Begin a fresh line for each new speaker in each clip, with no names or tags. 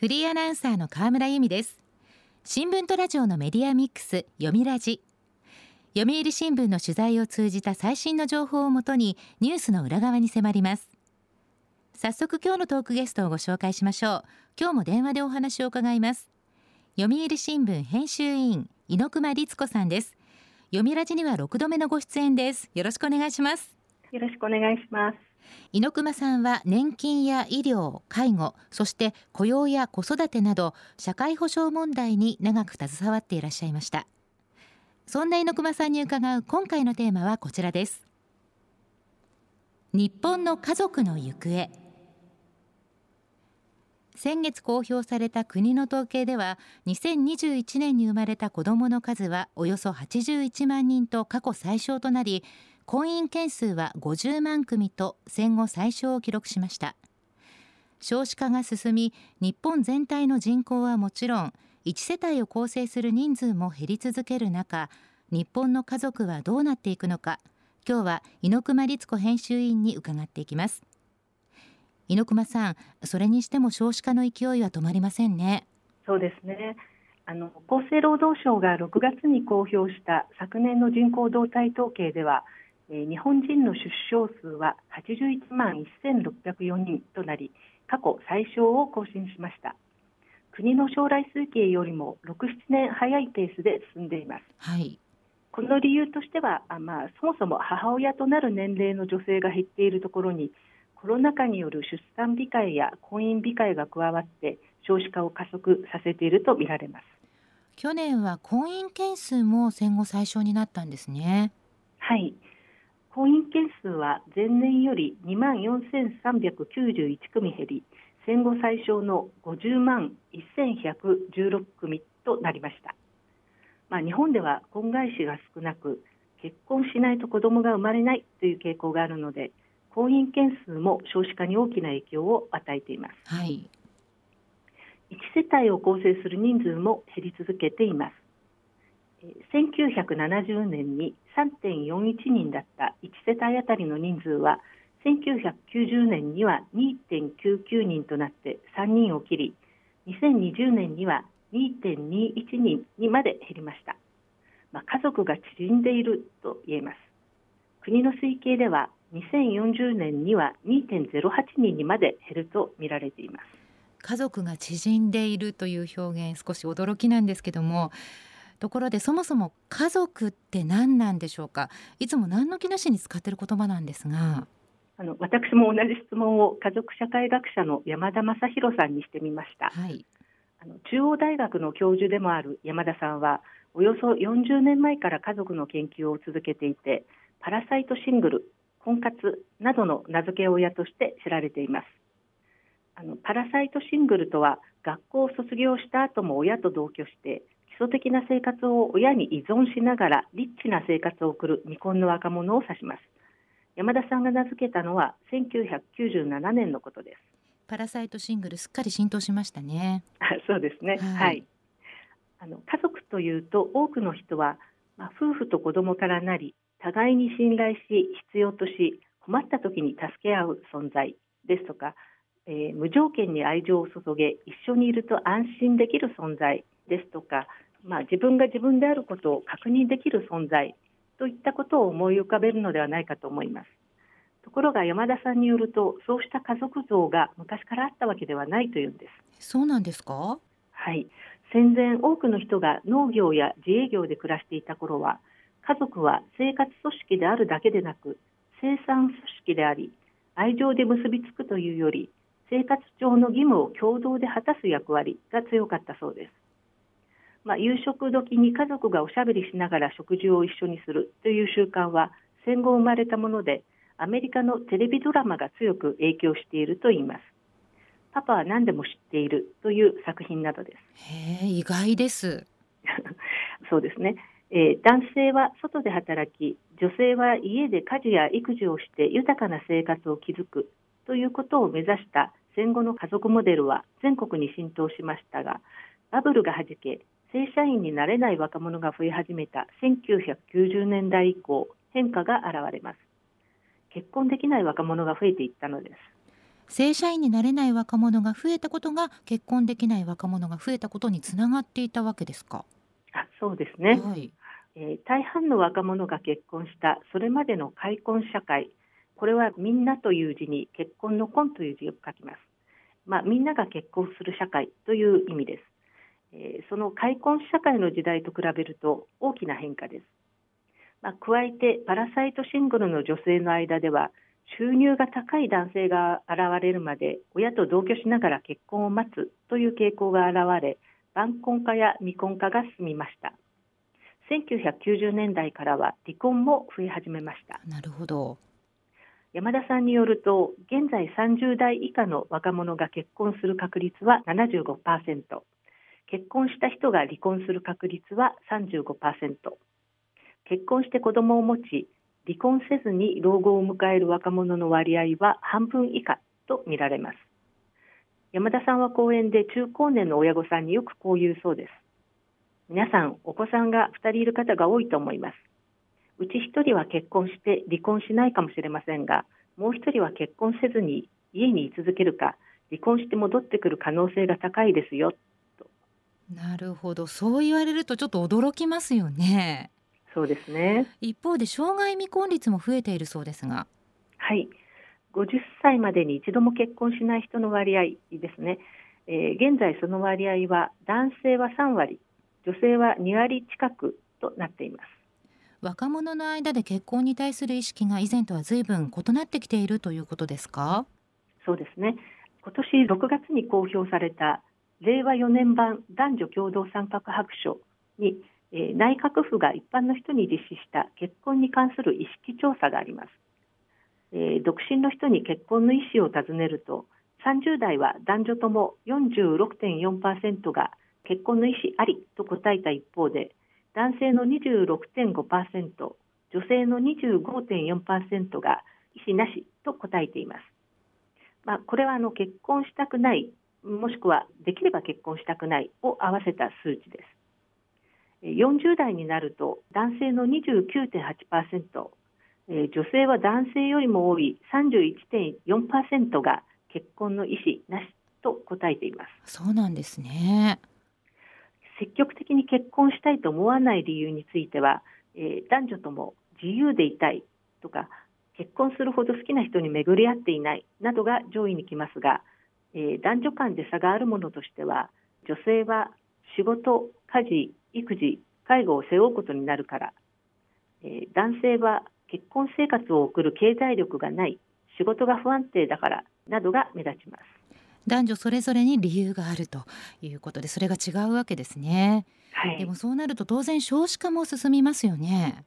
フリーアナウンサーの河村由美です。新聞とラジオのメディアミックス読みラジ。読売新聞の取材を通じた最新の情報をもとにニュースの裏側に迫ります。早速今日のトークゲストをご紹介しましょう。今日も電話でお話を伺います。読売新聞編集委員猪熊律子さんです。読みラジには6度目のご出演です。よろしくお願いします。
よろしくお願いします。
猪熊さんは年金や医療介護そして雇用や子育てなど社会保障問題に長く携わっていらっしゃいました。そんな猪熊さんに伺う今回のテーマはこちらです。日本の家族の行方。先月公表された国の統計では2021年に生まれた子どもの数はおよそ81万人と過去最少となり婚姻件数は50万組と戦後最小を記録しました。少子化が進み日本全体の人口はもちろん1世帯を構成する人数も減り続ける中日本の家族はどうなっていくのか今日は猪熊律子編集員に伺っていきます。猪熊さんそれにしても少子化の勢いは止まりませんね。
そうですね。あの厚生労働省が6月に公表した昨年の人口動態統計では日本人の出生数は81万1604人となり過去最小を更新しました。国の将来推計よりも67年早いペースで進んでいます、
はい、
この理由としてはあ、まあ、そもそも母親となる年齢の女性が減っているところにコロナ禍による出産控えや婚姻控えが加わって少子化を加速させているとみられます。
去年は婚姻件数も戦後最小になったんですね。
はい婚姻件数は前年より2万4391組減り戦後最小の50万1116組となりました、まあ、日本では婚外子が少なく結婚しないと子どもが生まれないという傾向があるので婚姻件数も少子化に大きな影響を与えています、
はい、
1世帯を構成する人数も減り続けています1970年に3.41人だった1世帯当たりの人数は1990年には2.99人となって3人を切り2020年には2.21人にまで減りました、まあ、家族が縮んでいると言えます。国の推計では2040年には2.08人にまで減ると見られています。
家族が縮んでいるという表現少し驚きなんですけどもところでそもそも家族って何なんでしょうか？いつも何の気なしに使っている言葉なんですが。
あの私も同じ質問を家族社会学者の山田正弘さんにしてみました、
はい、
あの中央大学の教授でもある山田さんはおよそ40年前から家族の研究を続けていてパラサイトシングル婚活などの名付け親として知られています。あのパラサイトシングルとは学校を卒業した後も親と同居して礎的な生活を親に依存しながらリッチな生活を送る未婚の若者を指します。山田さんが名付けたのは1997年のことです。
パラサイトシングルすっかり浸透しましたね。
そうですね、はい、はい、あの家族というと多くの人は、まあ、夫婦と子供からなり互いに信頼し必要とし困った時に助け合う存在ですとか、えー、無条件に愛情を注げ一緒にいると安心できる存在ですとかまあ、自分が自分であることを確認できる存在といったことを思い浮かべるのではないかと思います。ところが山田さんによるとそうした家族像が昔からあったわけではないというんです。
そうなんですか？
はい戦前多くの人が農業や自営業で暮らしていた頃は家族は生活組織であるだけでなく生産組織であり愛情で結びつくというより生活上の義務を共同で果たす役割が強かったそうです。まあ、夕食時に家族がおしゃべりしながら食事を一緒にするという習慣は戦後生まれたものでアメリカのテレビドラマが強く影響しているといいます。パパは何でも知っているという作品などです。
へえ、意外です。
そうですね。えー、男性は外で働き、女性は家で家事や育児をして豊かな生活を築くということを目指した戦後の家族モデルは全国に浸透しましたが、バブルがはじけ、正社員になれない若者が増え始めた1990年代以降変化が現れます。結婚できない若者が増えていったのです。
正社員になれない若者が増えたことが結婚できない若者が増えたことにつながっていたわけですか？
あそうですね、
はい、
えー、大半の若者が結婚したそれまでの開墾社会これはみんなという字に結婚の婚という字を書きます。まあ、みんなが結婚する社会という意味です、えー、その開墾社会の時代と比べると大きな変化です。まあ、加えてパラサイトシングルの女性の間では収入が高い男性が現れるまで親と同居しながら結婚を待つという傾向が現れ晩婚化や未婚化が進みました。1990年代からは離婚も増え始めました。
なるほど。
山田さんによると現在30代以下の若者が結婚する確率は75%結婚した人が離婚する確率は35%結婚して子供を持ち離婚せずに老後を迎える若者の割合は半分以下と見られます。山田さんは講演で中高年の親御さんによくこう言うそうです。皆さんお子さんが2人いる方が多いと思います。うち1人は結婚して離婚しないかもしれませんがもう1人は結婚せずに家に居続けるか離婚して戻ってくる可能性が高いですよ。
なるほど。そう言われるとちょっと驚きますよね。
そうですね。
一方で障害未婚率も増えているそうですが。
はい。50歳までに一度も結婚しない人の割合ですね、えー、現在その割合は男性は3割女性は2割近くとなっています。
若者の間で結婚に対する意識が以前とは随分異なってきているということですか？
そうですね。今年6月に公表された令和4年版男女共同参画白書にえー、内閣府が一般の人に実施した結婚に関する意識調査があります、えー、独身の人に結婚の意思を尋ねると30代は男女とも46.4%が結婚の意思ありと答えた一方で男性の26.5%女性の25.4%が意思なしと答えています、まあ、これはあの結婚したくないもしくはできれば結婚したくないを合わせた数値です40代になると男性の29.8%、女性は男性よりも多い31.4%が結婚の意思なしと答えていま
す。そうなんですね。
積極的に結婚したいと思わない理由については、えー、男女とも自由でいたいとか結婚するほど好きな人に巡り合っていないなどが上位にきますが、えー、男女間で差があるものとしては女性は仕事家事育児介護を背負うことになるから、えー、男性は結婚生活を送る経済力がない仕事が不安定だからなどが目立ちます。
男女それぞれに理由があるということでそれが違うわけですね、
はい、
でもそうなると当然少子化も進みますよね。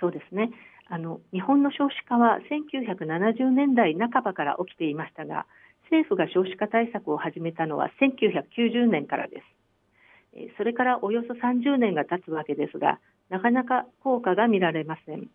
そうですね。あの日本の少子化は1970年代半ばから起きていましたが政府が少子化対策を始めたのは1990年からです。それからおよそ30年が経つわけですがなかなか効果が見られません。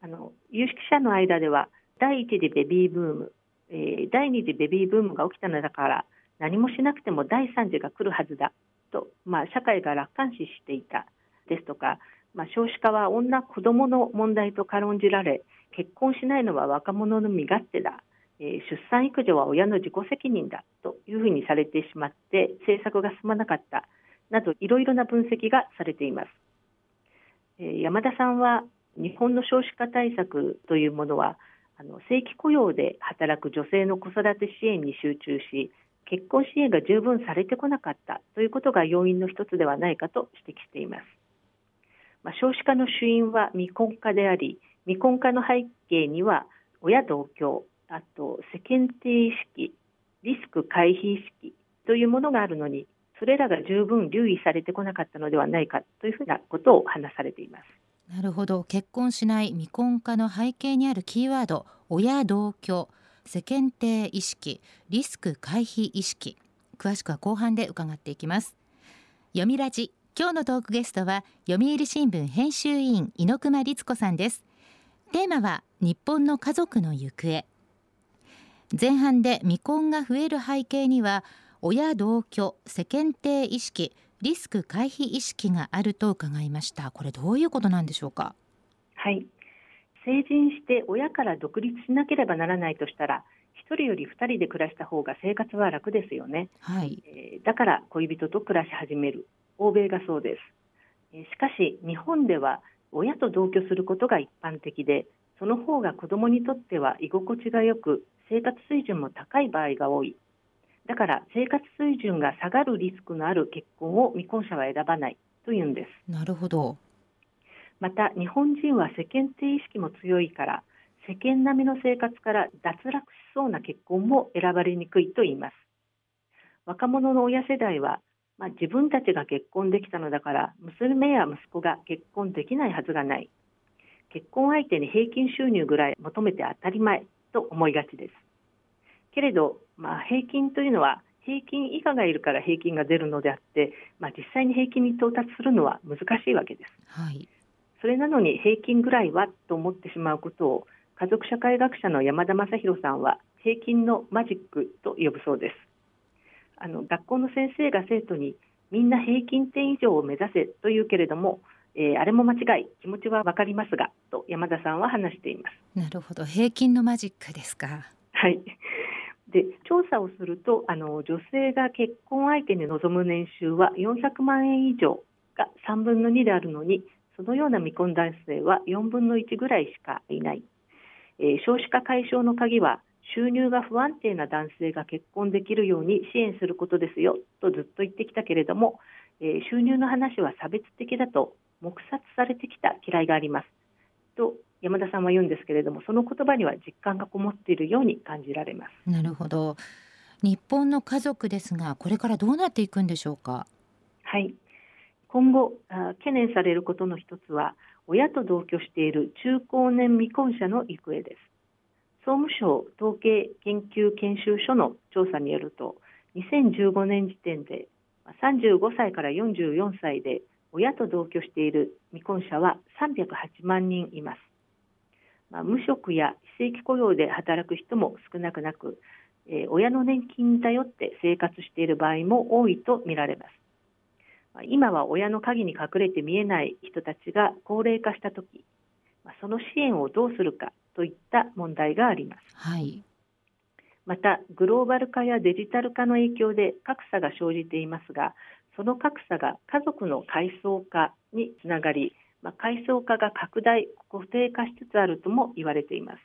あの有識者の間では第一次ベビーブーム、えー、第二次ベビーブームが起きたのだから何もしなくても第三次が来るはずだと、まあ、社会が楽観視していたですとか、まあ、少子化は女子どもの問題と軽んじられ結婚しないのは若者の身勝手だえ出産育児は親の自己責任だというふうにされてしまって政策が進まなかったなどいろいろな分析がされています、え山田さんは日本の少子化対策というものはあの正規雇用で働く女性の子育て支援に集中し結婚支援が十分されてこなかったということが要因の一つではないかと指摘しています、まあ、少子化の主因は未婚化であり未婚化の背景には親同居あと世間体意識リスク回避意識というものがあるのにそれらが十分留意されてこなかったのではないかというふうなことを話されています。
なるほど。結婚しない未婚化の背景にあるキーワード親同居世間体意識リスク回避意識詳しくは後半で伺っていきます。読みラジ。今日のトークゲストは読売新聞編集委員猪熊律子さんです。テーマは日本の家族の行方。前半で未婚が増える背景には親同居世間体意識リスク回避意識があると伺いました。これどういうことなんでしょうか？
はい。成人して親から独立しなければならないとしたら1人より2人で暮らした方が生活は楽ですよね、
はい。
えーだから恋人と暮らし始める。欧米がそうです、えーしかし日本では親と同居することが一般的でその方が子どもにとっては居心地がよく生活水準も高い場合が多い。だから生活水準が下がるリスクのある結婚を未婚者は選ばないというんです。
なるほど。
また日本人は世間体意識も強いから世間並みの生活から脱落しそうな結婚も選ばれにくいと言います。若者の親世代は、まあ、自分たちが結婚できたのだから娘や息子が結婚できないはずがない。結婚相手に平均収入ぐらい求めて当たり前と思いがちです。けれど、まあ、平均というのは平均以下がいるから平均が出るのであって、まあ、実際に平均に到達するのは難しいわけです。
はい。
それなのに平均ぐらいはと思ってしまうことを家族社会学者の山田正弘さんは平均のマジックと呼ぶそうです。あの学校の先生が生徒にみんな平均点以上を目指せと言うけれども、えーあれも間違い気持ちはわかりますがと山田さんは話しています。
なるほど。平均のマジックですか？
はい。で調査をするとあの女性が結婚相手に望む年収は400万円以上が3分の2であるのにそのような未婚男性は4分の1ぐらいしかいない、えー少子化解消の鍵は収入が不安定な男性が結婚できるように支援することですよとずっと言ってきたけれども、えー収入の話は差別的だと黙殺されてきた嫌いがあります。と山田さんは言うんですけれどもその言葉には実感がこもっているように感じられます。
なるほど。日本の家族ですがこれからどうなっていくんでしょうか？
はい。今後あ懸念されることの一つは親と同居している中高年未婚者の行方です。総務省統計研究研修所の調査によると2015年時点で35歳から44歳で親と同居している未婚者は308万人います、まあ、無職や非正規雇用で働く人も少なくなく、えー親の年金に頼って生活している場合も多いと見られます。まあ今は親の陰に隠れて見えない人たちが高齢化したとき、まあその支援をどうするかといった問題があります。
はい。
また、グローバル化やデジタル化の影響で格差が生じていますが、その格差が家族の階層化につながり、まあ、階層化が拡大、固定化しつつあるとも言われています。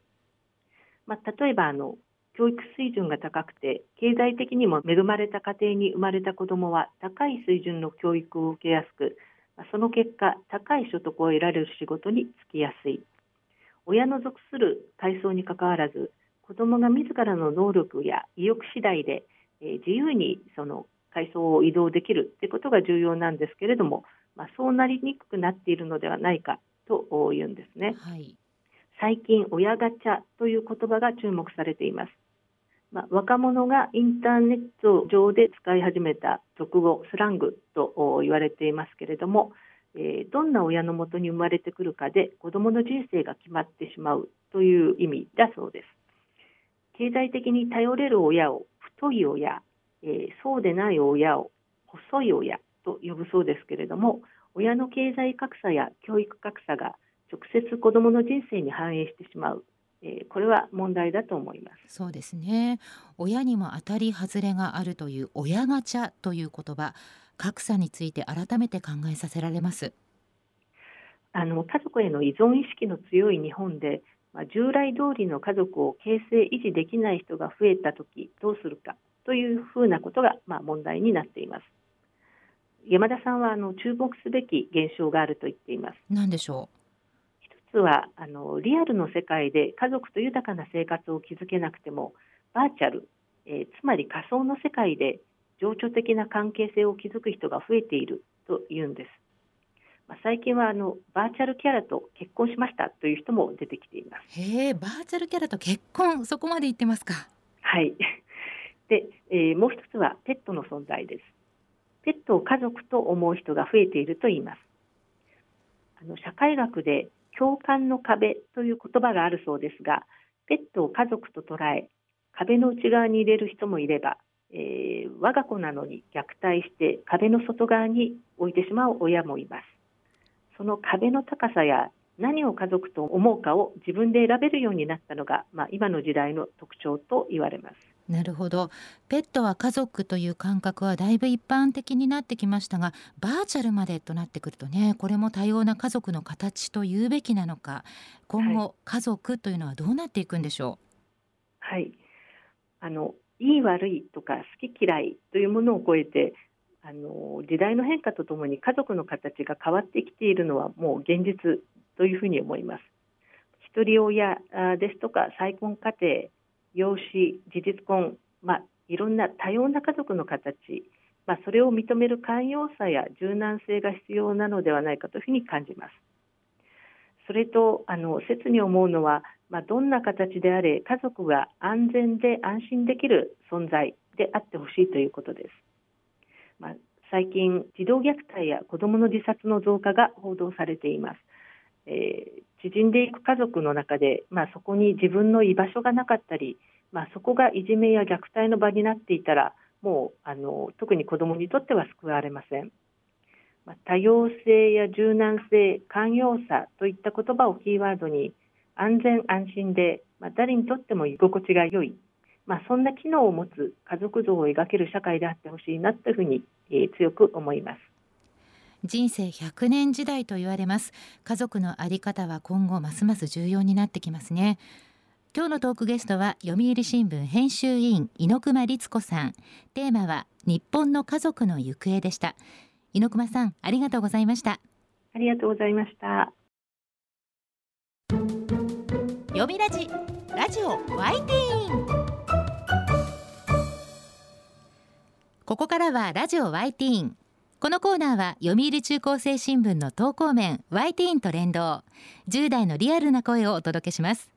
まあ、例えばあの教育水準が高くて経済的にも恵まれた家庭に生まれた子どもは高い水準の教育を受けやすくまあその結果高い所得を得られる仕事に就きやすい親の属する階層にかかわらず子どもが自らの能力や意欲次第で、え自由にその階層を移動できるということが重要なんですけれども、まあ、そうなりにくくなっているのではないかというんですね。
はい
最近親ガチャという言葉が注目されています。まあ、若者がインターネット上で使い始めた俗語スラングとお言われていますけれども、えーどんな親のもとに生まれてくるかで子どもの人生が決まってしまうという意味だそうです。経済的に頼れる親を太い親、えーそうでない親を細い親と呼ぶそうですけれども親の経済格差や教育格差が直接子どもの人生に反映してしまう、えーこれは問題だと思います。
そうですね。親にも当たり外れがあるという親ガチャという言葉格差について改めて考えさせられます。
あの家族への依存意識の強い日本で、まあ、従来通りの家族を形成維持できない人が増えた時どうするかというふうなことが、まあ、問題になっています。山田さんはあの注目すべき現象があると言っています。
何でしょ
一つはあのリアルの世界で家族と豊かな生活を築けなくてもバーチャル、えーつまり仮想の世界で情緒的な関係性を築く人が増えているというんです。まあ、最近はあのバーチャルキャラと結婚しましたという人も出てきています。
うへえバーチャルキャラと結婚そこまで言ってますか？
はい。で、えーもう一つはペットの存在です。ペットを家族と思う人が増えていると言います。あの社会学で共感の壁という言葉があるそうですが、ペットを家族と捉え、壁の内側に入れる人もいれば、えー我が子なのに虐待して壁の外側に置いてしまう親もいます。その壁の高さや何を家族と思うかを自分で選べるようになったのが、まあ、今の時代の特徴と言われます。
なるほど。ペットは家族という感覚はだいぶ一般的になってきましたがバーチャルまでとなってくるとねこれも多様な家族の形と言うべきなのか。今後、はい、家族というのはどうなっていくんでしょう？
はい。あのいい悪いとか好き嫌いというものを超えてあの時代の変化とともに家族の形が変わってきているのはもう現実というふうに思います。一人親ですとか再婚家庭、養子、事実婚、まあ、いろんな多様な家族の形、まあ、それを認める寛容さや柔軟性が必要なのではないかというふうに感じます。それとあの切に思うのは、まあ、どんな形であれ家族が安全で安心できる存在であってほしいということです。まあ、最近児童虐待や子どもの自殺の増加が報道されています。えー、縮んでいく家族の中で、まあ、そこに自分の居場所がなかったり、まあ、そこがいじめや虐待の場になっていたらもうあの特に子どもにとっては救われません。まあ、多様性や柔軟性、寛容さといった言葉をキーワードに安全安心で、まあ、誰にとっても居心地が良い、まあ、そんな機能を持つ家族像を描ける社会であってほしいなというふうに、えー、強く思います。
人生100年時代と言われます。家族のあり方は今後ますます重要になってきますね。今日のトークゲストは読売新聞編集委員猪熊律子さん。テーマは日本の家族の行方でした。猪熊さんありがとうございました。
ありがとうございました。
読みラジラジオワイティーン。ここからはラジオワイティーンこのコーナーは読売中高生新聞の投稿面 YT と連動。10代のリアルな声をお届けします。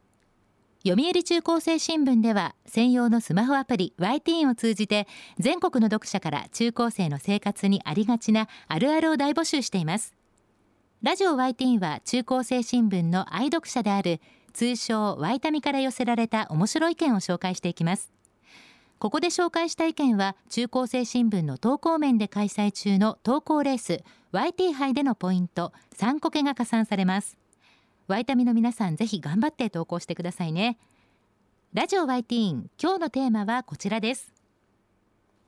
読売中高生新聞では専用のスマホアプリ YT を通じて全国の読者から中高生の生活にありがちなあるあるを大募集しています。ラジオ YT は中高生新聞の愛読者である通称ワイタミから寄せられた面白い意見を紹介していきます。ここで紹介した意見は中高生新聞の投稿面で開催中の投稿レース YT 杯でのポイント3個けが加算されます。ワイタミの皆さんぜひ頑張って投稿してくださいね。ラジオ YT 今日のテーマはこちらです。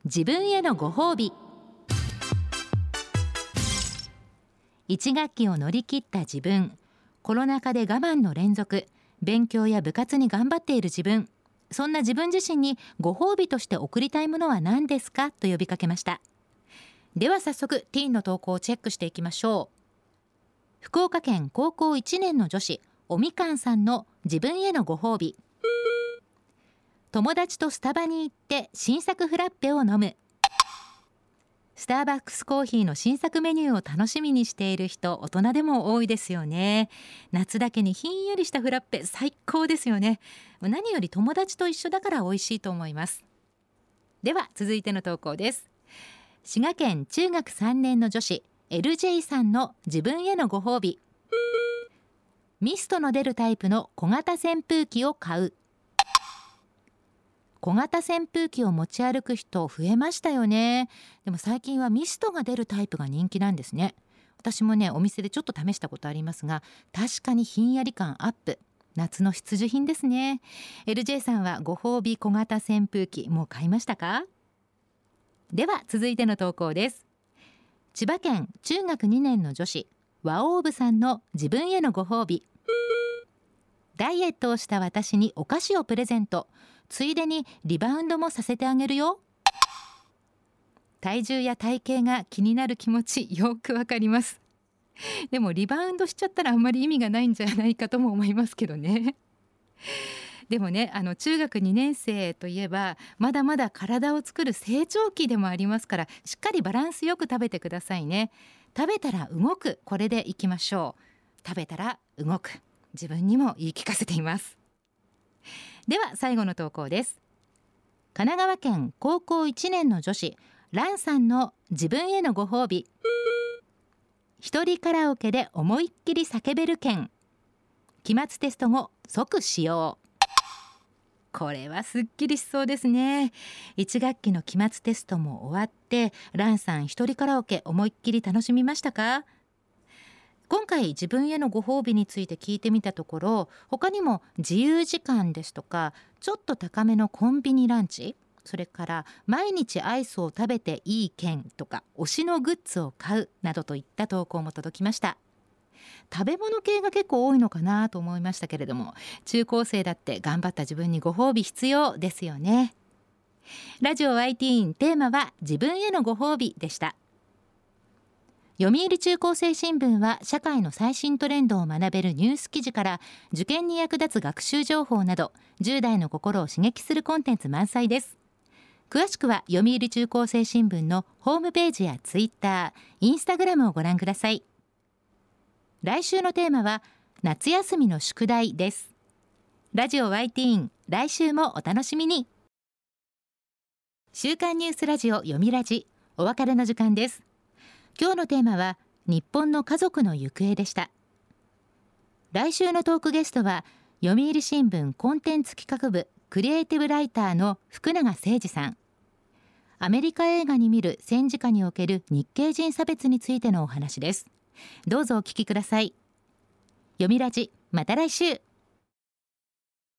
自分へのご褒美。1学期を乗り切った自分。コロナ禍で我慢の連続。勉強や部活に頑張っている自分。そんな自分自身にご褒美として贈りたいものは何ですかと呼びかけました。では早速ティーンの投稿をチェックしていきましょう。福岡県高校1年の女子おみかんさんの自分へのご褒美。友達とスタバに行って新作フラッペを飲む。スターバックスコーヒーの新作メニューを楽しみにしている人大人でも多いですよね。夏だけにひんやりしたフラッペ最高ですよね。何より友達と一緒だから美味しいと思います。では続いての投稿です。滋賀県中学3年の女子 LJ さんの自分へのご褒美。ミストの出るタイプの小型扇風機を買う。小型扇風機を持ち歩く人増えましたよね。でも最近はミストが出るタイプが人気なんですね。私もねお店でちょっと試したことありますが確かにひんやり感アップ。夏の必需品ですね。LJ さんはご褒美小型扇風機もう買いましたか？では続いての投稿です。千葉県中学2年の女子和オーブさんの自分へのご褒美。ダイエットをした私にお菓子をプレゼント。ついでにリバウンドもさせてあげるよ。体重や体型が気になる気持ちよくわかります。でもリバウンドしちゃったらあんまり意味がないんじゃないかとも思いますけどね。でもねあの中学2年生といえばまだまだ体を作る成長期でもありますからしっかりバランスよく食べてくださいね。食べたら動くこれでいきましょう。食べたら動く。自分にも言い聞かせています。では最後の投稿です。神奈川県高校1年の女子ランさんの自分へのご褒美。一人カラオケで思いっきり叫べる券期末テスト後即使用。これはすっきりしそうですね。1学期の期末テストも終わってランさん一人カラオケ思いっきり楽しみましたか？今回自分へのご褒美について聞いてみたところ他にも自由時間ですとかちょっと高めのコンビニランチそれから毎日アイスを食べていい券とか推しのグッズを買うなどといった投稿も届きました。食べ物系が結構多いのかなと思いましたけれども中高生だって頑張った自分にご褒美必要ですよね。ラジオ YT テーマは自分へのご褒美でした。読売中高生新聞は社会の最新トレンドを学べるニュース記事から受験に役立つ学習情報など10代の心を刺激するコンテンツ満載です。詳しくは読売中高生新聞のホームページやツイッター、インスタグラムをご覧ください。来週のテーマは夏休みの宿題です。ラジオ YT 来週もお楽しみに。週刊ニュースラジオ読みラジお別れの時間です。今日のテーマは日本の家族の行方でした。来週のトークゲストは読売新聞コンテンツ企画部クリエイティブライターの福永誠二さん。アメリカ映画に見る戦時下における日系人差別についてのお話です。どうぞお聞きください。読みラジまた来週。